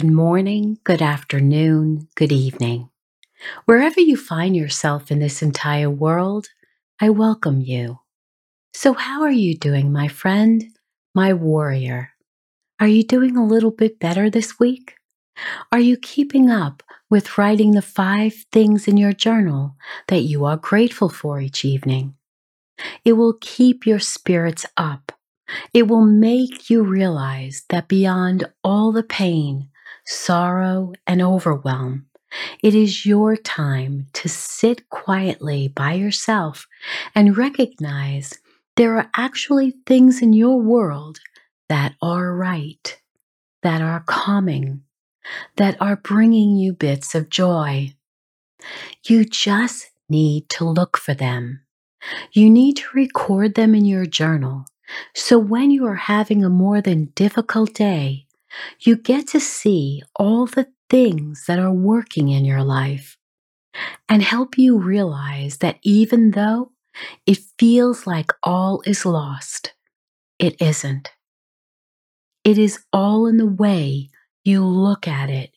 Good morning, good afternoon, good evening. Wherever you find yourself in this entire world, I welcome you. So, how are you doing, my friend, my warrior? Are you doing a little bit better this week? Are you keeping up with writing the five things in your journal that you are grateful for each evening? It will keep your spirits up. It will make you realize that beyond all the pain, sorrow, and overwhelm, it is your time to sit quietly by yourself and recognize there are actually things in your world that are right, that are calming, that are bringing you bits of joy. You just need to look for them. You need to record them in your journal so when you are having a more than difficult day, you get to see all the things that are working in your life and help you realize that even though it feels like all is lost, it isn't. It is all in the way you look at it.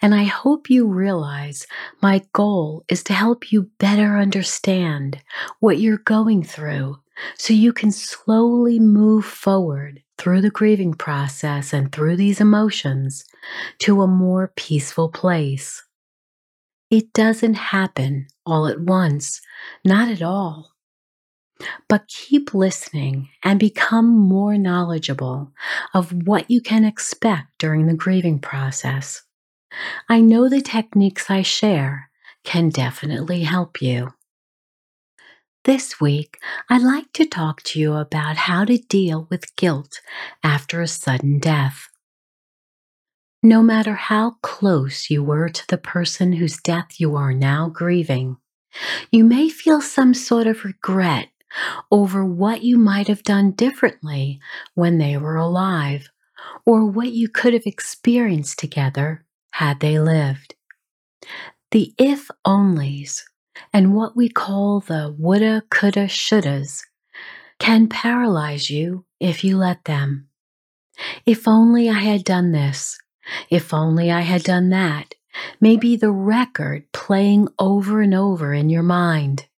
And I hope you realize my goal is to help you better understand what you're going through so you can slowly move forward through the grieving process and through these emotions to a more peaceful place. It doesn't happen all at once, not at all. But keep listening and become more knowledgeable of what you can expect during the grieving process. I know the techniques I share can definitely help you. This week, I'd like to talk to you about how to deal with guilt after a sudden death. No matter how close you were to the person whose death you are now grieving, you may feel some sort of regret over what you might have done differently when they were alive, or what you could have experienced together had they lived. The if onlys and what we call the woulda, coulda, shouldas can paralyze you if you let them. If only I had done this. If only I had done that. May be the record playing over and over in your mind.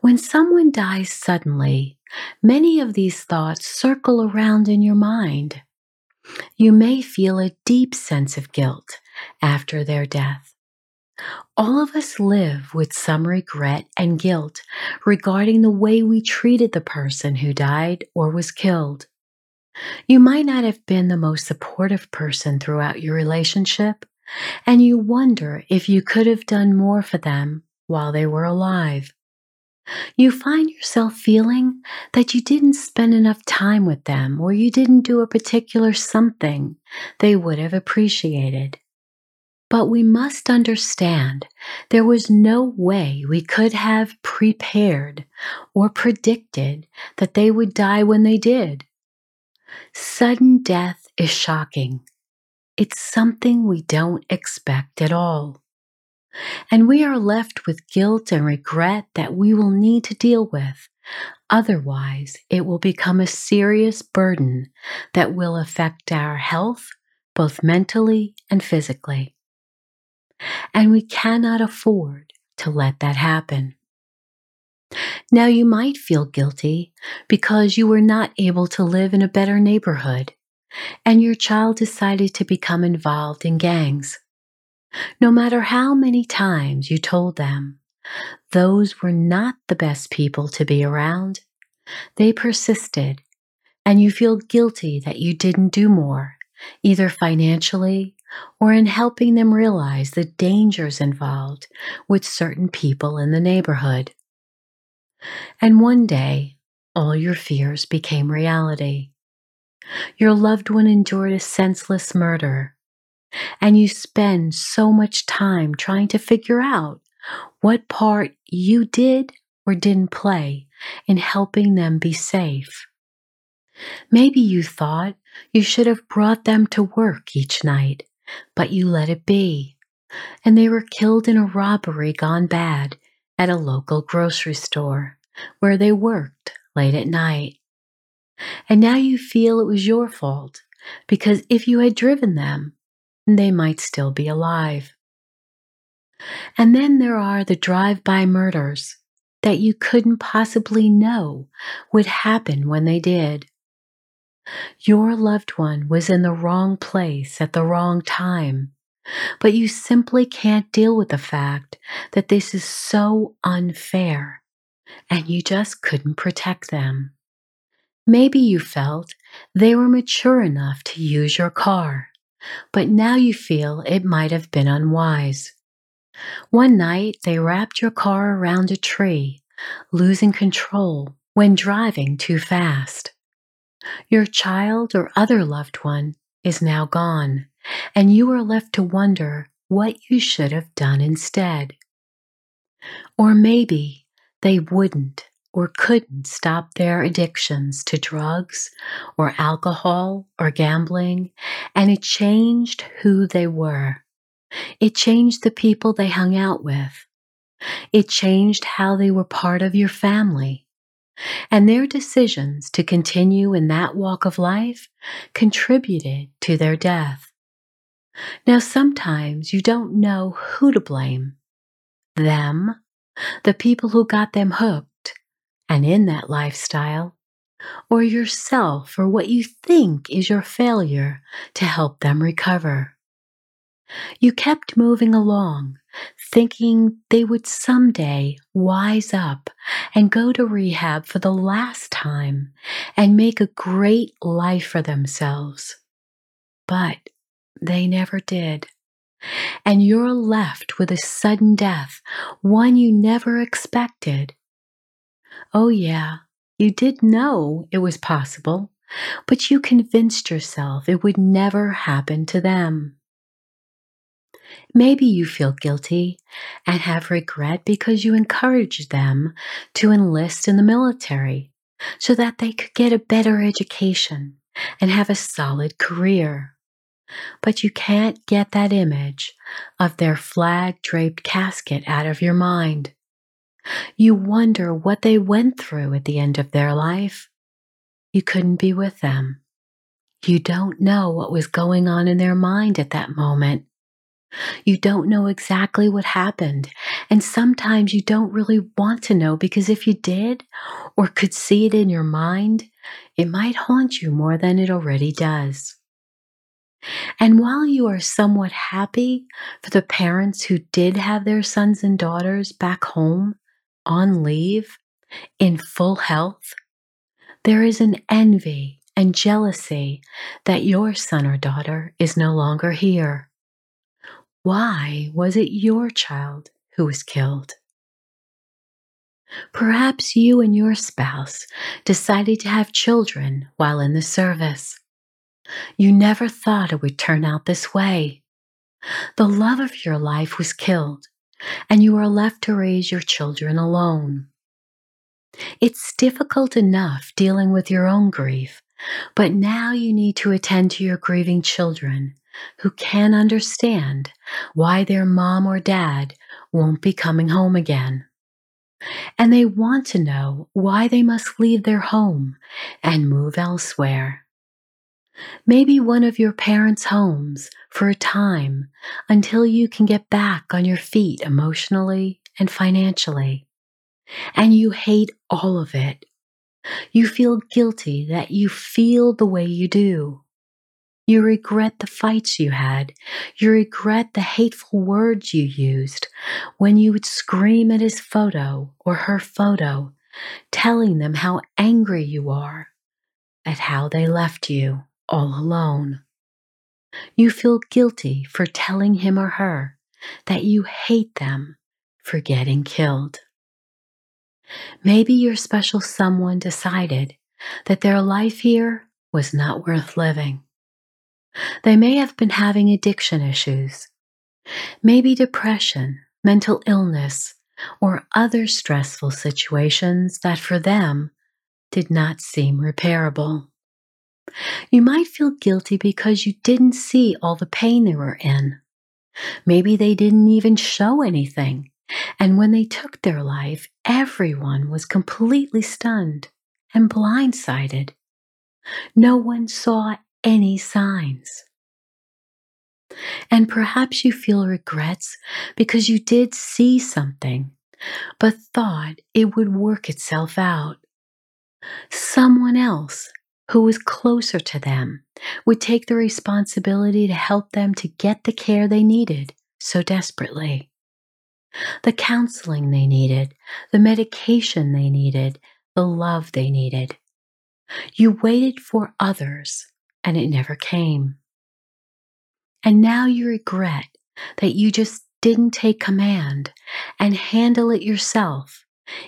When someone dies suddenly, many of these thoughts circle around in your mind. You may feel a deep sense of guilt after their death. All of us live with some regret and guilt regarding the way we treated the person who died or was killed. You might not have been the most supportive person throughout your relationship, and you wonder if you could have done more for them while they were alive. You find yourself feeling that you didn't spend enough time with them or you didn't do a particular something they would have appreciated. But we must understand there was no way we could have prepared or predicted that they would die when they did. Sudden death is shocking. It's something we don't expect at all. And we are left with guilt and regret that we will need to deal with. Otherwise, it will become a serious burden that will affect our health, both mentally and physically. And we cannot afford to let that happen. Now, you might feel guilty because you were not able to live in a better neighborhood and your child decided to become involved in gangs. No matter how many times you told them those were not the best people to be around, they persisted, and you feel guilty that you didn't do more, either financially or in helping them realize the dangers involved with certain people in the neighborhood. And one day, all your fears became reality. Your loved one endured a senseless murder, and you spend so much time trying to figure out what part you did or didn't play in helping them be safe. Maybe you thought you should have brought them to work each night, but you let it be, and they were killed in a robbery gone bad at a local grocery store where they worked late at night. And now you feel it was your fault because if you had driven them, they might still be alive. And then there are the drive by murders that you couldn't possibly know would happen when they did. Your loved one was in the wrong place at the wrong time, but you simply can't deal with the fact that this is so unfair and you just couldn't protect them. Maybe you felt they were mature enough to use your car, but now you feel it might have been unwise. One night they wrapped your car around a tree, losing control when driving too fast. Your child or other loved one is now gone, and you are left to wonder what you should have done instead. Or maybe they wouldn't or couldn't stop their addictions to drugs or alcohol or gambling, and it changed who they were. It changed the people they hung out with. It changed how they were part of your family. And their decisions to continue in that walk of life contributed to their death. Now, sometimes you don't know who to blame them, the people who got them hooked and in that lifestyle, or yourself for what you think is your failure to help them recover. You kept moving along, thinking they would someday wise up and go to rehab for the last time and make a great life for themselves. But they never did. And you're left with a sudden death, one you never expected. Oh, yeah, you did know it was possible, but you convinced yourself it would never happen to them. Maybe you feel guilty and have regret because you encouraged them to enlist in the military so that they could get a better education and have a solid career. But you can't get that image of their flag draped casket out of your mind. You wonder what they went through at the end of their life. You couldn't be with them. You don't know what was going on in their mind at that moment you don't know exactly what happened. And sometimes you don't really want to know because if you did or could see it in your mind, it might haunt you more than it already does. And while you are somewhat happy for the parents who did have their sons and daughters back home on leave in full health, there is an envy and jealousy that your son or daughter is no longer here. Why was it your child who was killed? Perhaps you and your spouse decided to have children while in the service. You never thought it would turn out this way. The love of your life was killed, and you are left to raise your children alone. It's difficult enough dealing with your own grief, but now you need to attend to your grieving children who can understand why their mom or dad won't be coming home again. And they want to know why they must leave their home and move elsewhere. Maybe one of your parents' homes for a time until you can get back on your feet emotionally and financially. And you hate all of it. You feel guilty that you feel the way you do. You regret the fights you had. You regret the hateful words you used when you would scream at his photo or her photo, telling them how angry you are at how they left you all alone. You feel guilty for telling him or her that you hate them for getting killed. Maybe your special someone decided that their life here was not worth living. They may have been having addiction issues, maybe depression, mental illness, or other stressful situations that for them did not seem repairable. You might feel guilty because you didn't see all the pain they were in. Maybe they didn't even show anything. And when they took their life, everyone was completely stunned and blindsided. No one saw any signs. And perhaps you feel regrets because you did see something, but thought it would work itself out. Someone else who was closer to them would take the responsibility to help them to get the care they needed so desperately. The counseling they needed, the medication they needed, the love they needed. You waited for others and it never came. And now you regret that you just didn't take command and handle it yourself,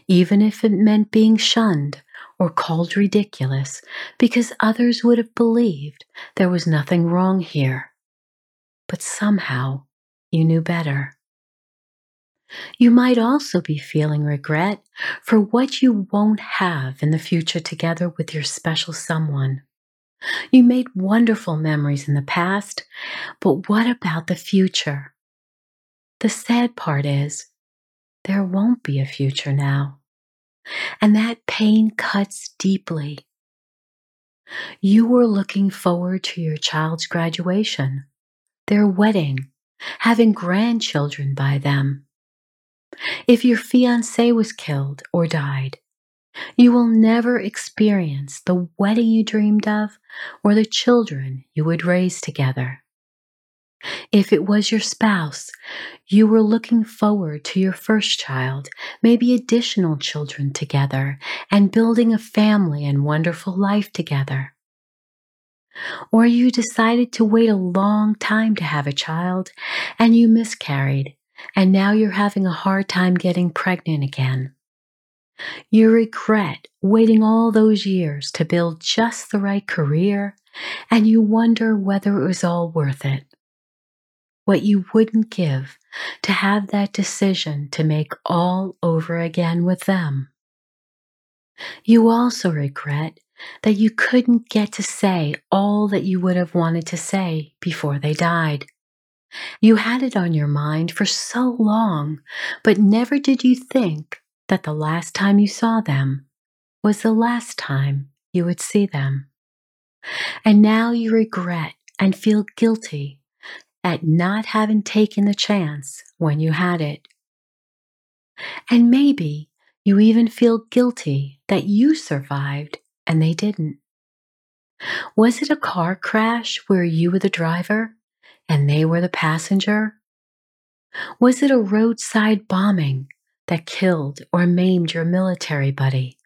even if it meant being shunned or called ridiculous, because others would have believed there was nothing wrong here. But somehow you knew better. You might also be feeling regret for what you won't have in the future together with your special someone. You made wonderful memories in the past, but what about the future? The sad part is, there won't be a future now. And that pain cuts deeply. You were looking forward to your child's graduation, their wedding, having grandchildren by them. If your fiance was killed or died, you will never experience the wedding you dreamed of or the children you would raise together. If it was your spouse, you were looking forward to your first child, maybe additional children together, and building a family and wonderful life together. Or you decided to wait a long time to have a child and you miscarried, and now you're having a hard time getting pregnant again. You regret waiting all those years to build just the right career, and you wonder whether it was all worth it. What you wouldn't give to have that decision to make all over again with them. You also regret that you couldn't get to say all that you would have wanted to say before they died. You had it on your mind for so long, but never did you think that the last time you saw them was the last time you would see them. And now you regret and feel guilty at not having taken the chance when you had it. And maybe you even feel guilty that you survived and they didn't. Was it a car crash where you were the driver and they were the passenger? Was it a roadside bombing that killed or maimed your military buddy.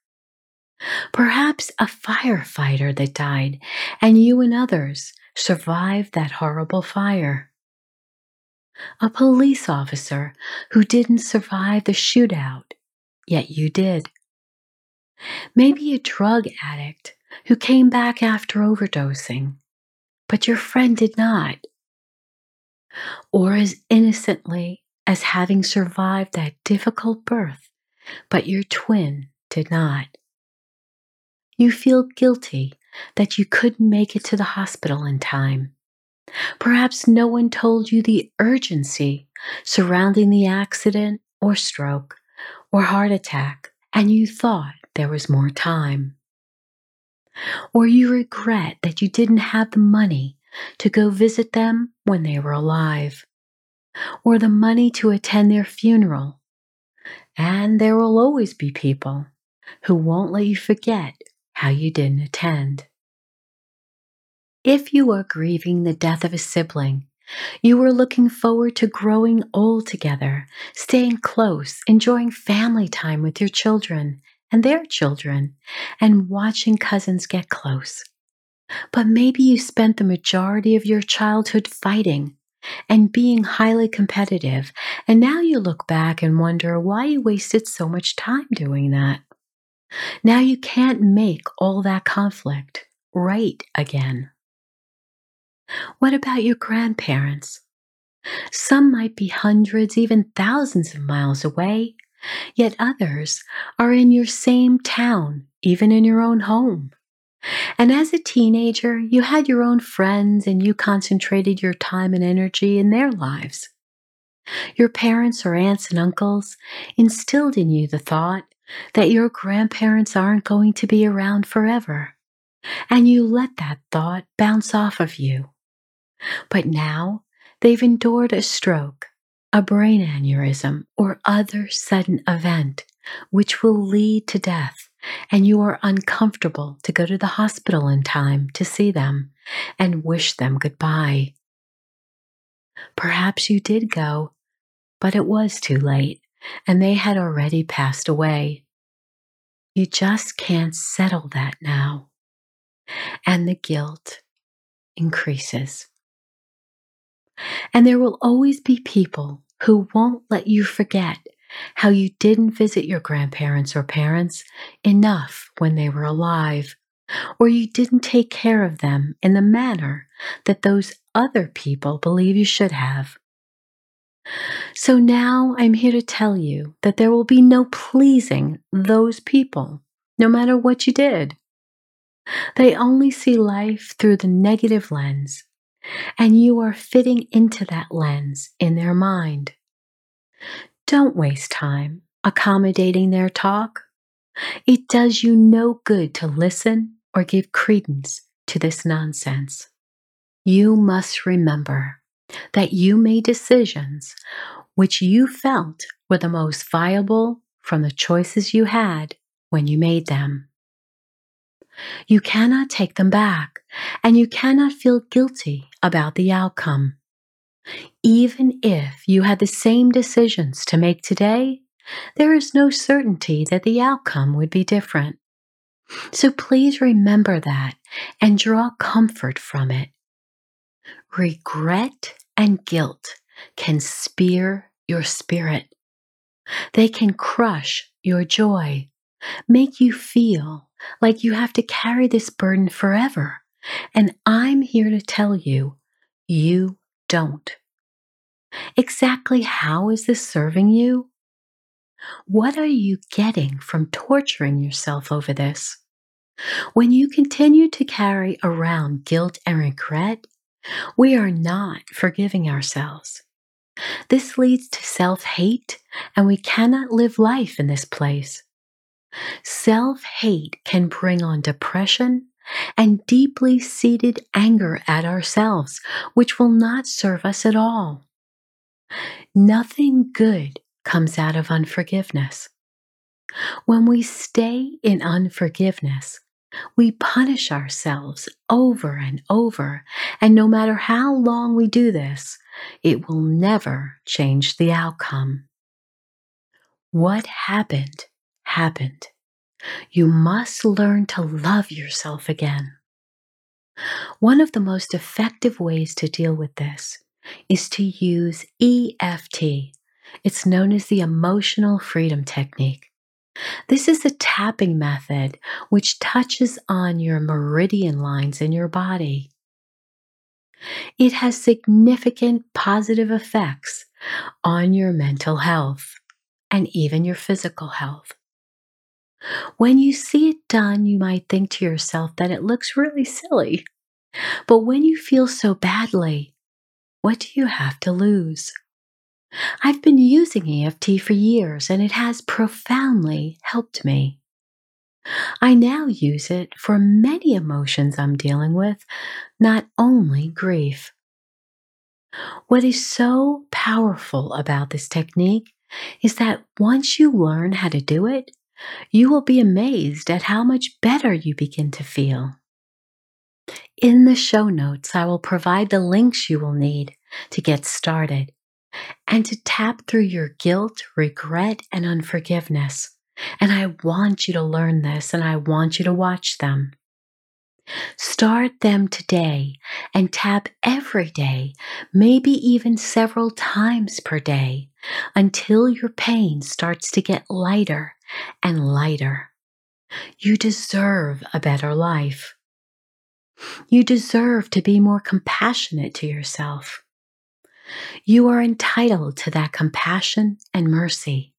Perhaps a firefighter that died and you and others survived that horrible fire. A police officer who didn't survive the shootout, yet you did. Maybe a drug addict who came back after overdosing, but your friend did not. Or as innocently as having survived that difficult birth, but your twin did not. You feel guilty that you couldn't make it to the hospital in time. Perhaps no one told you the urgency surrounding the accident or stroke or heart attack, and you thought there was more time. Or you regret that you didn't have the money to go visit them when they were alive or the money to attend their funeral. And there will always be people who won't let you forget how you didn't attend. If you are grieving the death of a sibling, you are looking forward to growing old together, staying close, enjoying family time with your children and their children, and watching cousins get close. But maybe you spent the majority of your childhood fighting and being highly competitive, and now you look back and wonder why you wasted so much time doing that. Now you can't make all that conflict right again. What about your grandparents? Some might be hundreds, even thousands of miles away, yet others are in your same town, even in your own home. And as a teenager, you had your own friends and you concentrated your time and energy in their lives. Your parents or aunts and uncles instilled in you the thought that your grandparents aren't going to be around forever, and you let that thought bounce off of you. But now they've endured a stroke, a brain aneurysm, or other sudden event which will lead to death and you are uncomfortable to go to the hospital in time to see them and wish them goodbye. Perhaps you did go, but it was too late and they had already passed away. You just can't settle that now. And the guilt increases. And there will always be people who won't let you forget how you didn't visit your grandparents or parents enough when they were alive, or you didn't take care of them in the manner that those other people believe you should have. So now I'm here to tell you that there will be no pleasing those people, no matter what you did. They only see life through the negative lens, and you are fitting into that lens in their mind. Don't waste time accommodating their talk. It does you no good to listen or give credence to this nonsense. You must remember that you made decisions which you felt were the most viable from the choices you had when you made them. You cannot take them back, and you cannot feel guilty about the outcome. Even if you had the same decisions to make today, there is no certainty that the outcome would be different. So please remember that and draw comfort from it. Regret and guilt can spear your spirit. They can crush your joy, make you feel like you have to carry this burden forever. And I'm here to tell you, you don't. Exactly how is this serving you? What are you getting from torturing yourself over this? When you continue to carry around guilt and regret, we are not forgiving ourselves. This leads to self hate, and we cannot live life in this place. Self hate can bring on depression and deeply seated anger at ourselves, which will not serve us at all. Nothing good comes out of unforgiveness. When we stay in unforgiveness, we punish ourselves over and over, and no matter how long we do this, it will never change the outcome. What happened, happened. You must learn to love yourself again. One of the most effective ways to deal with this is to use EFT. It's known as the Emotional Freedom Technique. This is a tapping method which touches on your meridian lines in your body. It has significant positive effects on your mental health and even your physical health. When you see it done, you might think to yourself that it looks really silly. But when you feel so badly, what do you have to lose? I've been using EFT for years and it has profoundly helped me. I now use it for many emotions I'm dealing with, not only grief. What is so powerful about this technique is that once you learn how to do it, you will be amazed at how much better you begin to feel. In the show notes, I will provide the links you will need to get started and to tap through your guilt, regret, and unforgiveness. And I want you to learn this and I want you to watch them. Start them today and tap every day, maybe even several times per day, until your pain starts to get lighter and lighter. You deserve a better life. You deserve to be more compassionate to yourself. You are entitled to that compassion and mercy.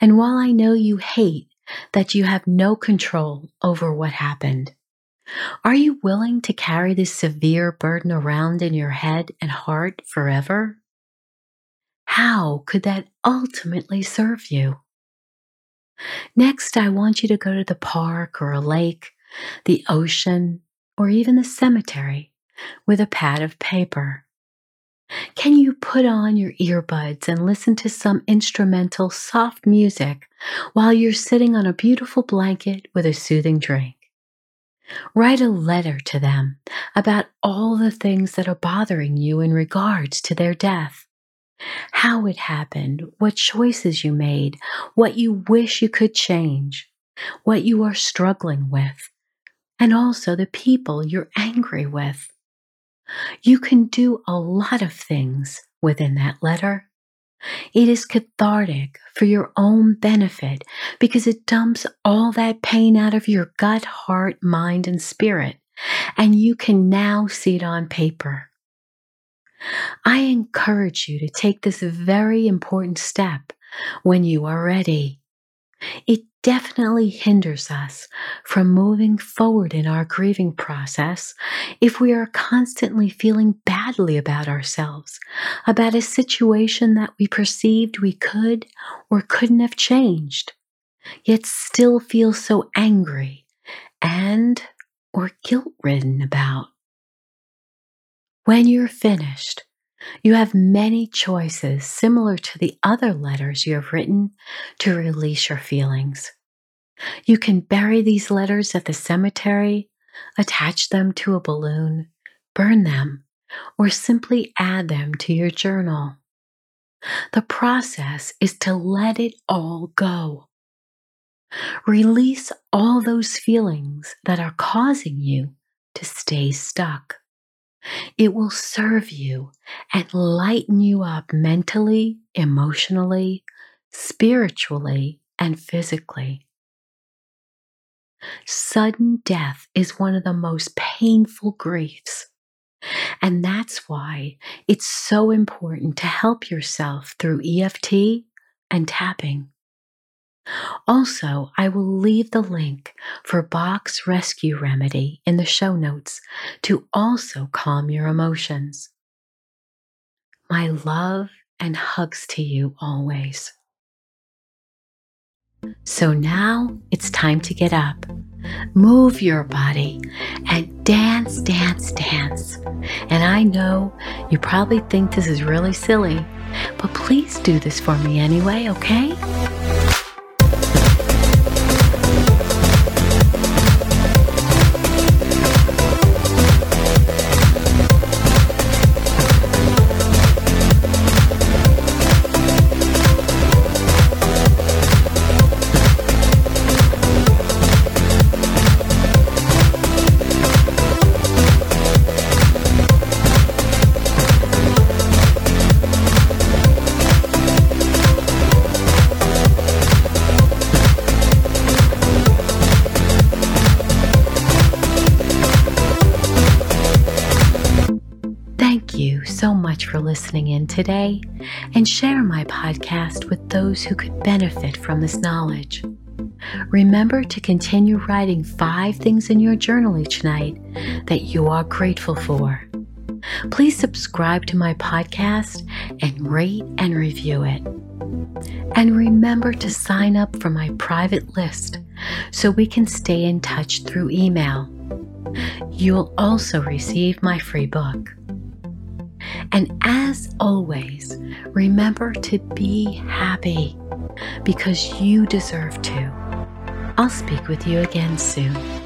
And while I know you hate that you have no control over what happened, are you willing to carry this severe burden around in your head and heart forever? How could that ultimately serve you? Next, I want you to go to the park or a lake, the ocean, or even the cemetery with a pad of paper. Can you put on your earbuds and listen to some instrumental soft music while you're sitting on a beautiful blanket with a soothing drink? Write a letter to them about all the things that are bothering you in regards to their death. How it happened, what choices you made, what you wish you could change, what you are struggling with, and also the people you're angry with. You can do a lot of things within that letter. It is cathartic for your own benefit because it dumps all that pain out of your gut, heart, mind, and spirit, and you can now see it on paper. I encourage you to take this very important step when you are ready. It definitely hinders us from moving forward in our grieving process if we are constantly feeling badly about ourselves, about a situation that we perceived we could or couldn't have changed, yet still feel so angry and or guilt ridden about. When you're finished, you have many choices similar to the other letters you have written to release your feelings. You can bury these letters at the cemetery, attach them to a balloon, burn them, or simply add them to your journal. The process is to let it all go. Release all those feelings that are causing you to stay stuck. It will serve you and lighten you up mentally, emotionally, spiritually, and physically. Sudden death is one of the most painful griefs. And that's why it's so important to help yourself through EFT and tapping. Also, I will leave the link for Bach's Rescue Remedy in the show notes to also calm your emotions. My love and hugs to you always. So now it's time to get up, move your body, and dance, dance, dance. And I know you probably think this is really silly, but please do this for me anyway, okay? For listening in today and share my podcast with those who could benefit from this knowledge. Remember to continue writing five things in your journal each night that you are grateful for. Please subscribe to my podcast and rate and review it. And remember to sign up for my private list so we can stay in touch through email. You'll also receive my free book. And as always, remember to be happy because you deserve to. I'll speak with you again soon.